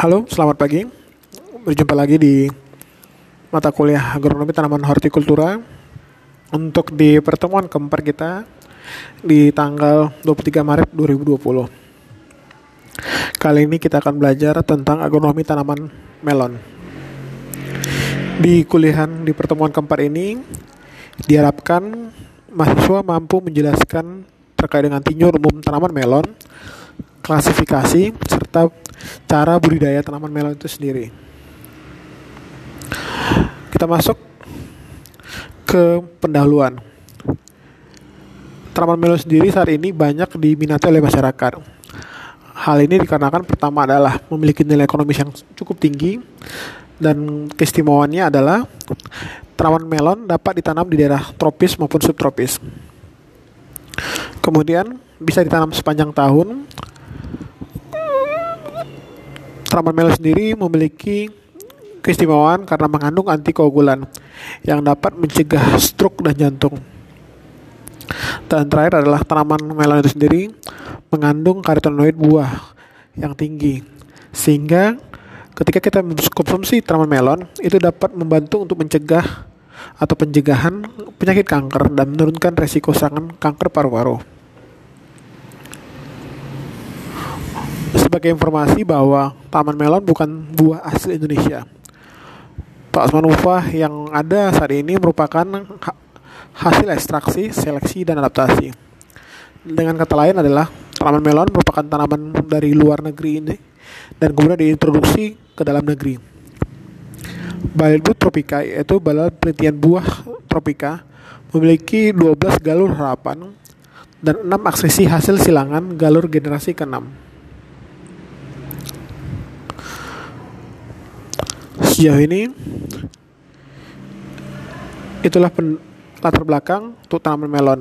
Halo, selamat pagi. Berjumpa lagi di mata kuliah agronomi tanaman hortikultura untuk di pertemuan keempat kita di tanggal 23 Maret 2020. Kali ini kita akan belajar tentang agronomi tanaman melon. Di kuliahan di pertemuan keempat ini diharapkan mahasiswa mampu menjelaskan terkait dengan tinjau umum tanaman melon, klasifikasi, serta cara budidaya tanaman melon itu sendiri. Kita masuk ke pendahuluan. Tanaman melon sendiri saat ini banyak diminati oleh masyarakat. Hal ini dikarenakan pertama adalah memiliki nilai ekonomis yang cukup tinggi dan keistimewaannya adalah tanaman melon dapat ditanam di daerah tropis maupun subtropis. Kemudian bisa ditanam sepanjang tahun Melon sendiri memiliki keistimewaan karena mengandung antikoagulan yang dapat mencegah stroke dan jantung. Dan terakhir adalah tanaman melon itu sendiri mengandung karotenoid buah yang tinggi sehingga ketika kita mengkonsumsi tanaman melon itu dapat membantu untuk mencegah atau pencegahan penyakit kanker dan menurunkan resiko serangan kanker paru-paru. Sebagai informasi bahwa Taman Melon bukan buah asli Indonesia. Pak Osman Ufah yang ada saat ini merupakan hasil ekstraksi, seleksi, dan adaptasi. Dengan kata lain adalah tanaman melon merupakan tanaman dari luar negeri ini dan kemudian diintroduksi ke dalam negeri. Balbu tropika yaitu balad penelitian buah tropika memiliki 12 galur harapan dan 6 aksesi hasil silangan galur generasi ke-6. Sejauh ini itulah pen, latar belakang untuk tanaman melon.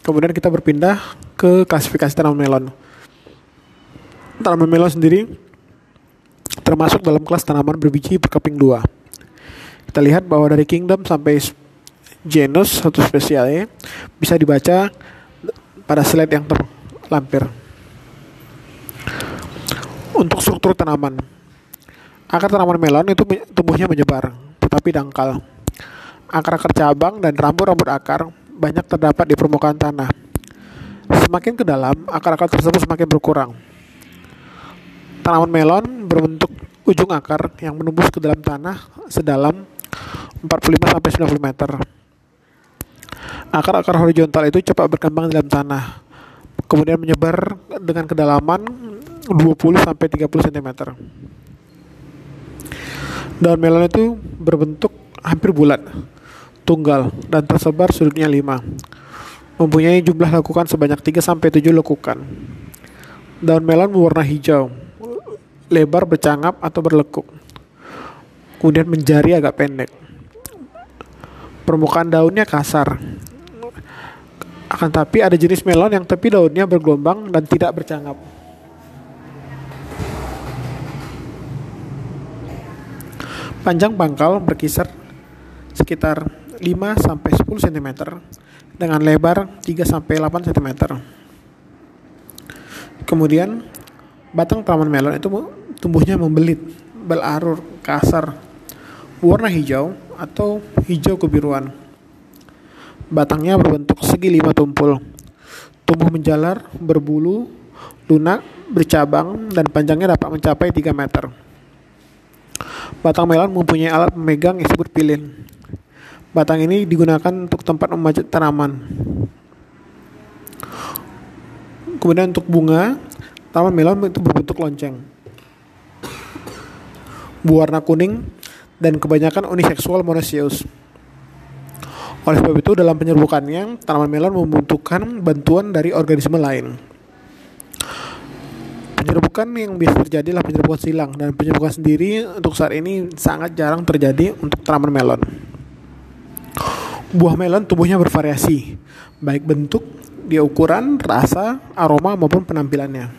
Kemudian kita berpindah ke klasifikasi tanaman melon. Tanaman melon sendiri termasuk dalam kelas tanaman berbiji berkeping dua. Kita lihat bahwa dari kingdom sampai genus satu spesialnya bisa dibaca pada slide yang terlampir. Untuk struktur tanaman, Akar tanaman melon itu tumbuhnya menyebar, tetapi dangkal. Akar-akar cabang dan rambut-rambut akar banyak terdapat di permukaan tanah. Semakin ke dalam, akar-akar tersebut semakin berkurang. Tanaman melon berbentuk ujung akar yang menembus ke dalam tanah sedalam 45 90 meter. Akar-akar horizontal itu cepat berkembang di dalam tanah, kemudian menyebar dengan kedalaman 20 30 cm. Daun melon itu berbentuk hampir bulat, tunggal, dan tersebar sudutnya 5. Mempunyai jumlah lekukan sebanyak 3 sampai 7 lekukan. Daun melon berwarna hijau, lebar bercangap atau berlekuk. Kemudian menjari agak pendek. Permukaan daunnya kasar. Akan tapi ada jenis melon yang tepi daunnya bergelombang dan tidak bercangap. Panjang pangkal berkisar sekitar 5 sampai 10 cm dengan lebar 3 sampai 8 cm. Kemudian batang tanaman melon itu tumbuhnya membelit, belarur, kasar, warna hijau atau hijau kebiruan. Batangnya berbentuk segi lima tumpul, tumbuh menjalar, berbulu, lunak, bercabang, dan panjangnya dapat mencapai 3 meter. Batang melon mempunyai alat pemegang yang disebut pilin. Batang ini digunakan untuk tempat memajat tanaman. Kemudian untuk bunga, tanaman melon itu berbentuk lonceng. Berwarna kuning dan kebanyakan uniseksual monoecious. Oleh sebab itu dalam penyerbukannya, tanaman melon membutuhkan bantuan dari organisme lain. Penyerbukan yang biasa terjadi adalah penyerbukan silang dan penyerbukan sendiri untuk saat ini sangat jarang terjadi untuk tanaman melon. Buah melon tumbuhnya bervariasi, baik bentuk, dia ukuran, rasa, aroma maupun penampilannya.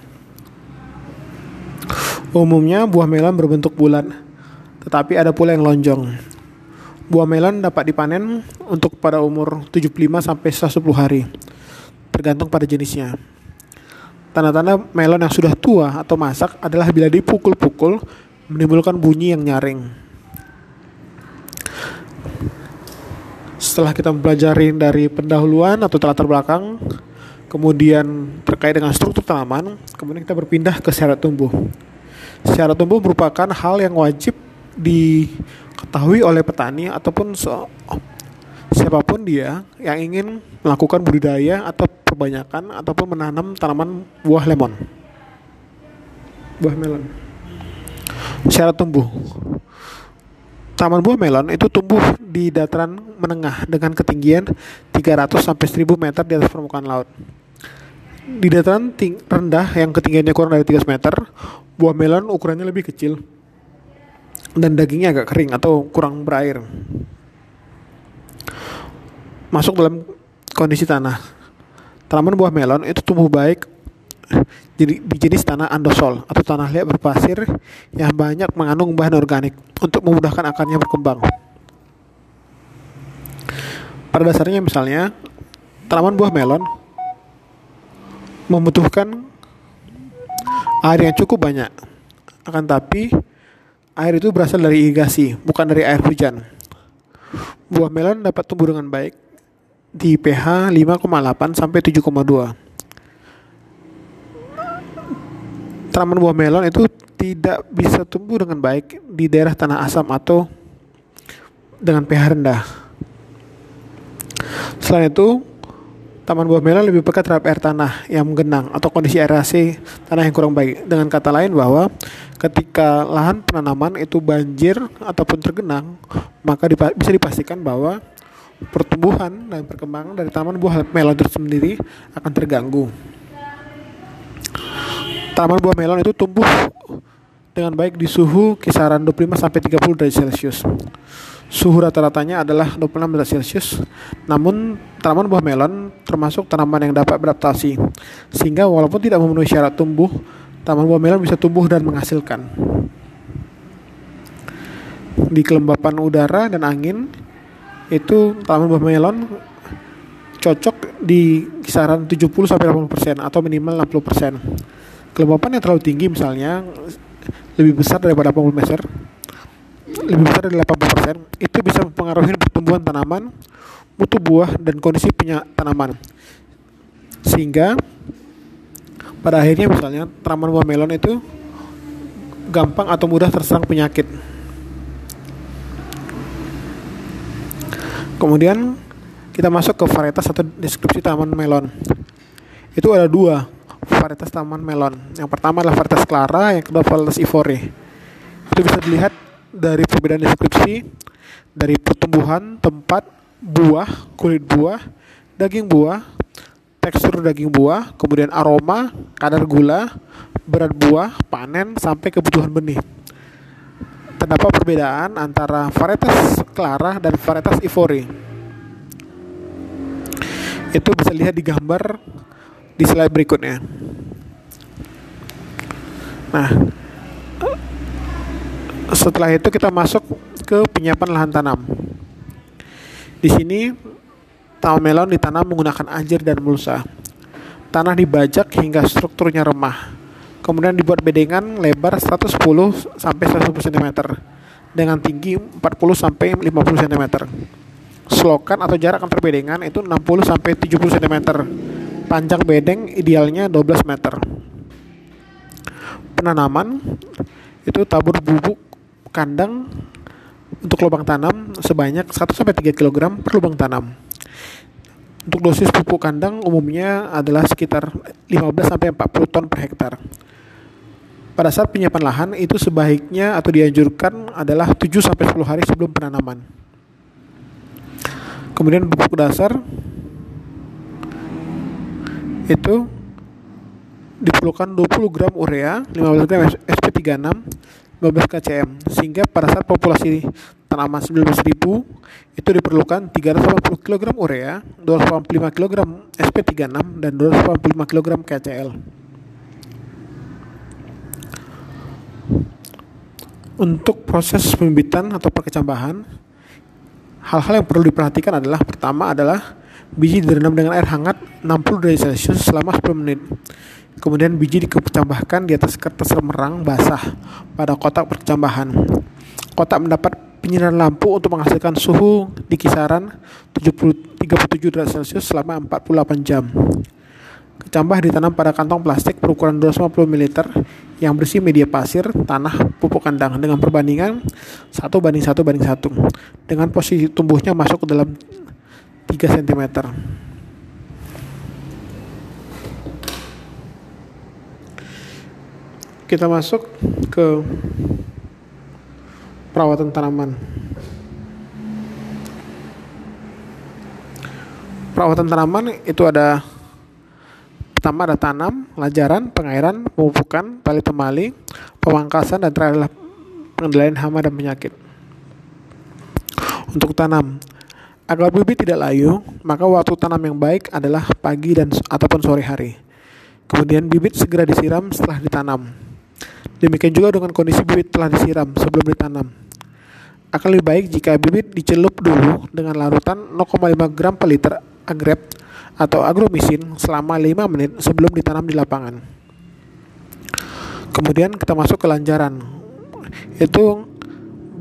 Umumnya buah melon berbentuk bulat, tetapi ada pula yang lonjong. Buah melon dapat dipanen untuk pada umur 75 sampai 110 hari, tergantung pada jenisnya. Tanda-tanda melon yang sudah tua atau masak adalah bila dipukul-pukul, menimbulkan bunyi yang nyaring. Setelah kita mempelajari dari pendahuluan atau latar belakang, kemudian terkait dengan struktur tanaman, kemudian kita berpindah ke syarat tumbuh. Syarat tumbuh merupakan hal yang wajib diketahui oleh petani ataupun siapa pun dia yang ingin melakukan budidaya atau perbanyakan ataupun menanam tanaman buah lemon buah melon syarat tumbuh Taman buah melon itu tumbuh di dataran menengah dengan ketinggian 300 sampai 1000 meter di atas permukaan laut. Di dataran ting rendah yang ketinggiannya kurang dari 300 meter, buah melon ukurannya lebih kecil dan dagingnya agak kering atau kurang berair masuk dalam kondisi tanah. Tanaman buah melon itu tumbuh baik jadi di jenis tanah andosol atau tanah liat berpasir yang banyak mengandung bahan organik untuk memudahkan akarnya berkembang. Pada dasarnya misalnya tanaman buah melon membutuhkan air yang cukup banyak. Akan tapi air itu berasal dari irigasi, bukan dari air hujan. Buah melon dapat tumbuh dengan baik di pH 5,8 sampai 7,2. Tanaman buah melon itu tidak bisa tumbuh dengan baik di daerah tanah asam atau dengan pH rendah. Selain itu, taman buah melon lebih peka terhadap air tanah yang menggenang atau kondisi aerasi tanah yang kurang baik. Dengan kata lain bahwa ketika lahan penanaman itu banjir ataupun tergenang, maka bisa dipastikan bahwa pertumbuhan dan perkembangan dari taman buah melon itu sendiri akan terganggu. Taman buah melon itu tumbuh dengan baik di suhu kisaran 25 sampai 30 derajat Celcius. Suhu rata-ratanya adalah 26 derajat Celcius. Namun tanaman buah melon termasuk tanaman yang dapat beradaptasi. Sehingga walaupun tidak memenuhi syarat tumbuh, taman buah melon bisa tumbuh dan menghasilkan. Di kelembapan udara dan angin, itu tanaman buah melon cocok di kisaran 70 sampai 80% atau minimal 60%. Kelembapan yang terlalu tinggi misalnya lebih besar daripada 80 meter lebih besar dari 80% itu bisa mempengaruhi pertumbuhan tanaman, mutu buah dan kondisi punya tanaman. Sehingga pada akhirnya misalnya tanaman buah melon itu gampang atau mudah terserang penyakit. Kemudian kita masuk ke varietas atau deskripsi tanaman melon. Itu ada dua varietas tanaman melon. Yang pertama adalah varietas Clara, yang kedua varietas Ivory. Itu bisa dilihat dari perbedaan deskripsi dari pertumbuhan, tempat, buah, kulit buah, daging buah, tekstur daging buah, kemudian aroma, kadar gula, berat buah, panen, sampai kebutuhan benih terdapat perbedaan antara varietas Clara dan varietas Ivory. Itu bisa lihat di gambar di slide berikutnya. Nah, setelah itu kita masuk ke penyiapan lahan tanam. Di sini tanaman melon ditanam menggunakan anjir dan mulsa. Tanah dibajak hingga strukturnya remah kemudian dibuat bedengan lebar 110 sampai 110 cm dengan tinggi 40 sampai 50 cm. Selokan atau jarak antar bedengan itu 60 sampai 70 cm. Panjang bedeng idealnya 12 meter. Penanaman itu tabur bubuk kandang untuk lubang tanam sebanyak 1 sampai 3 kg per lubang tanam. Untuk dosis pupuk kandang umumnya adalah sekitar 15 sampai 40 ton per hektar. Pada saat penyiapan lahan itu sebaiknya atau dianjurkan adalah 7 sampai 10 hari sebelum penanaman. Kemudian pupuk dasar itu diperlukan 20 gram urea, 15 gram SP36, 15 kcm sehingga pada saat populasi tanaman 19.000 itu diperlukan 380 kg urea, 285 kg SP36 dan 285 kg KCl. Untuk proses pembibitan atau perkecambahan, hal-hal yang perlu diperhatikan adalah pertama adalah biji direndam dengan air hangat 60 derajat Celcius selama 10 menit. Kemudian biji dikecambahkan di atas kertas remerang basah pada kotak percambahan. Kotak mendapat penyinaran lampu untuk menghasilkan suhu di kisaran 70, 37 derajat Celcius selama 48 jam. Kecambah ditanam pada kantong plastik berukuran 250 ml yang berisi media pasir, tanah, pupuk kandang dengan perbandingan 1 banding 1 banding 1 dengan posisi tumbuhnya masuk ke dalam 3 cm. Kita masuk ke perawatan tanaman. Perawatan tanaman itu ada pertama ada tanam, lajaran, pengairan, pemupukan, tali temali, pemangkasan dan terakhir adalah pengendalian hama dan penyakit. Untuk tanam, agar bibit tidak layu, maka waktu tanam yang baik adalah pagi dan ataupun sore hari. Kemudian bibit segera disiram setelah ditanam. Demikian juga dengan kondisi bibit telah disiram sebelum ditanam. Akan lebih baik jika bibit dicelup dulu dengan larutan 0,5 gram per liter agrep atau agromisin selama 5 menit sebelum ditanam di lapangan. Kemudian kita masuk ke lanjaran. Itu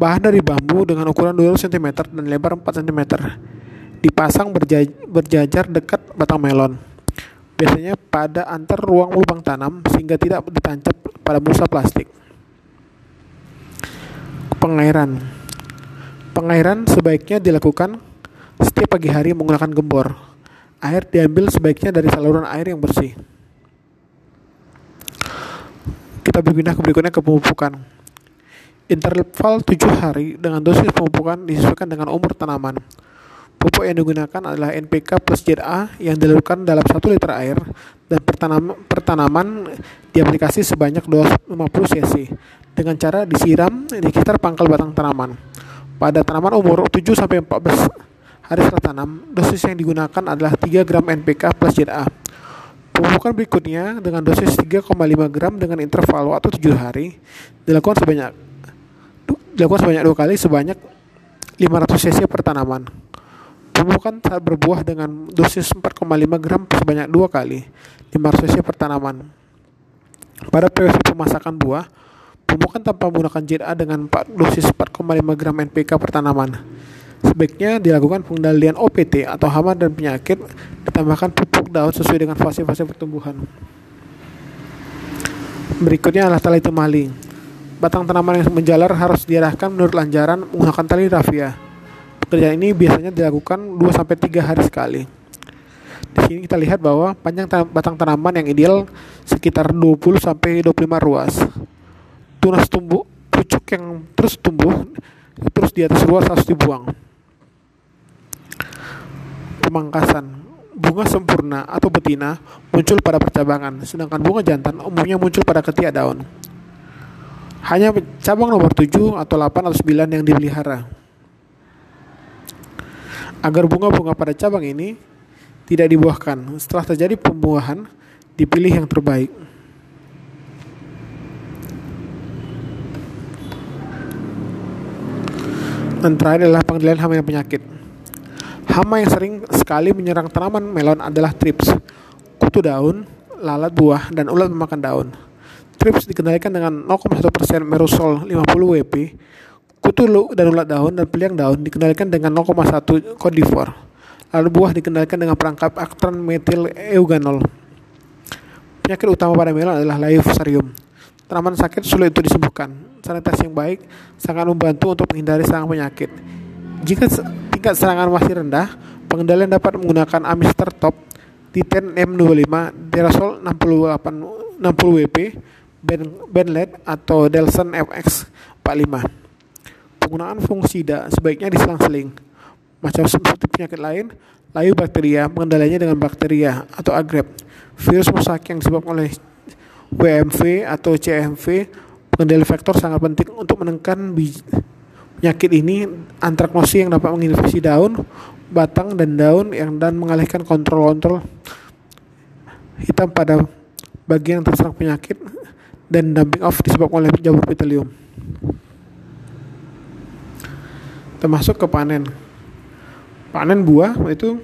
bahan dari bambu dengan ukuran 2 cm dan lebar 4 cm. Dipasang berjajar dekat batang melon biasanya pada antar ruang lubang tanam sehingga tidak ditancap pada busa plastik. Pengairan Pengairan sebaiknya dilakukan setiap pagi hari menggunakan gembor. Air diambil sebaiknya dari saluran air yang bersih. Kita berpindah ke berikutnya ke pemupukan. Interval 7 hari dengan dosis pemupukan disesuaikan dengan umur tanaman. Pupuk yang digunakan adalah NPK plus ZA yang dilakukan dalam 1 liter air dan pertanam, pertanaman diaplikasi sebanyak 250 cc dengan cara disiram di sekitar pangkal batang tanaman. Pada tanaman umur 7 sampai 14 hari setelah tanam, dosis yang digunakan adalah 3 gram NPK plus ZA. Pemupukan berikutnya dengan dosis 3,5 gram dengan interval waktu 7 hari dilakukan sebanyak dilakukan sebanyak dua kali sebanyak 500 cc per tanaman. Pemupukan saat berbuah dengan dosis 4,5 gram sebanyak dua kali 500 cc per tanaman. Pada periode pemasakan buah, pemupukan tanpa menggunakan JA dengan 4 dosis 4,5 gram NPK per tanaman. Sebaiknya dilakukan pengendalian OPT atau hama dan penyakit, ditambahkan pupuk daun sesuai dengan fase-fase pertumbuhan. Berikutnya adalah tali temali. Batang tanaman yang menjalar harus diarahkan menurut lanjaran menggunakan tali rafia Pekerjaan ini biasanya dilakukan 2 sampai 3 hari sekali. Di sini kita lihat bahwa panjang batang tanaman yang ideal sekitar 20 sampai 25 ruas. Tunas tumbuh pucuk yang terus tumbuh terus di atas ruas harus dibuang. Pemangkasan bunga sempurna atau betina muncul pada percabangan, sedangkan bunga jantan umumnya muncul pada ketiak daun. Hanya cabang nomor 7 atau 8 atau 9 yang dipelihara agar bunga-bunga pada cabang ini tidak dibuahkan. Setelah terjadi pembuahan, dipilih yang terbaik. Dan terakhir adalah pengendalian hama dan penyakit. Hama yang sering sekali menyerang tanaman melon adalah trips, kutu daun, lalat buah, dan ulat memakan daun. Trips dikendalikan dengan 0,1% merosol 50 WP Kutu dan ulat daun dan peliang daun dikendalikan dengan 0,1 kodifor. Lalu buah dikendalikan dengan perangkap aktran metil euganol. Penyakit utama pada melon adalah layu fusarium. Tanaman sakit sulit untuk disembuhkan. Sanitasi yang baik sangat membantu untuk menghindari serangan penyakit. Jika tingkat serangan masih rendah, pengendalian dapat menggunakan Amister Top, Titan M25, Derasol 68 60 WP, Benled atau Delson FX 45 penggunaan fungisida sebaiknya diselang-seling. Macam seperti penyakit lain, layu bakteria mengendalinya dengan bakteria atau agrep. Virus mosak yang disebabkan oleh WMV atau CMV, pengendali vektor sangat penting untuk menekan penyakit ini antraknosi yang dapat menginfeksi daun, batang dan daun yang dan mengalihkan kontrol-kontrol hitam pada bagian yang terserang penyakit dan dumping off disebabkan oleh jamur pitelium termasuk ke panen. Panen buah itu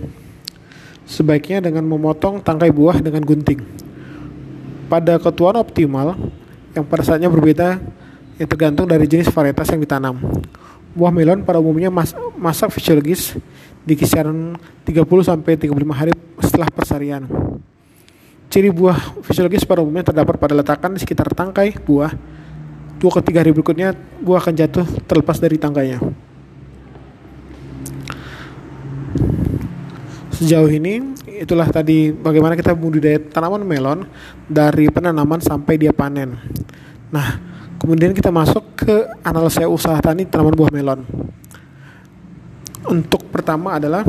sebaiknya dengan memotong tangkai buah dengan gunting. pada ketuaan optimal yang pada saatnya berbeda yang tergantung dari jenis varietas yang ditanam. Buah melon pada umumnya mas masak fisiologis di kisaran 30 sampai 35 hari setelah persarian. Ciri buah fisiologis pada umumnya terdapat pada letakan di sekitar tangkai buah. Dua ke tiga hari berikutnya buah akan jatuh terlepas dari tangkainya. Sejauh ini itulah tadi bagaimana kita budidaya tanaman melon dari penanaman sampai dia panen. Nah, kemudian kita masuk ke analisa usaha tani tanaman buah melon. Untuk pertama adalah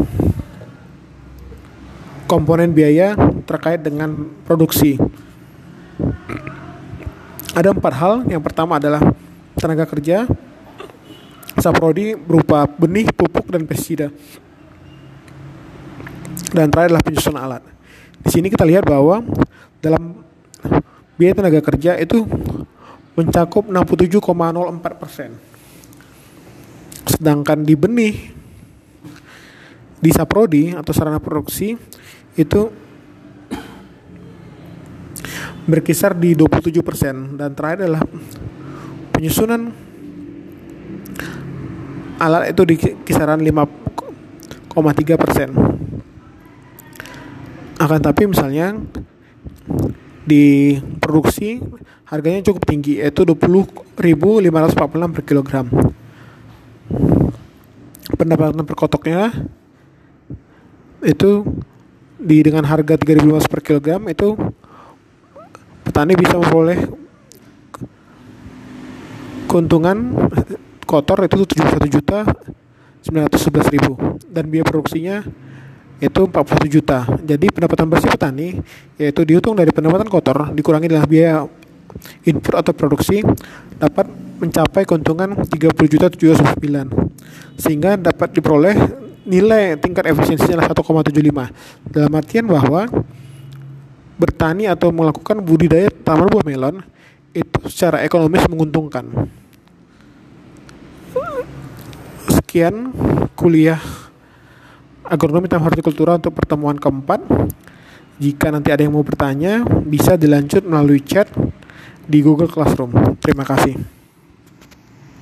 komponen biaya terkait dengan produksi. Ada empat hal. Yang pertama adalah tenaga kerja, saprodi berupa benih, pupuk, dan pestisida dan terakhir adalah penyusunan alat. Di sini kita lihat bahwa dalam biaya tenaga kerja itu mencakup 67,04 persen. Sedangkan di benih di saprodi atau sarana produksi itu berkisar di 27 persen dan terakhir adalah penyusunan alat itu di kisaran 5,3 persen akan tapi misalnya di produksi harganya cukup tinggi yaitu 20.546 per kilogram. Pendapatan per kotoknya itu di dengan harga 3.500 per kilogram itu petani bisa memperoleh keuntungan kotor itu 71 juta 911 ribu. Dan biaya produksinya itu 41 juta. Jadi pendapatan bersih petani yaitu dihitung dari pendapatan kotor dikurangi dengan biaya input atau produksi dapat mencapai keuntungan 30 juta 709 sehingga dapat diperoleh nilai tingkat efisiensinya 1,75 dalam artian bahwa bertani atau melakukan budidaya tanaman buah melon itu secara ekonomis menguntungkan. Sekian kuliah agronomi dan hortikultura untuk pertemuan keempat. Jika nanti ada yang mau bertanya, bisa dilanjut melalui chat di Google Classroom. Terima kasih.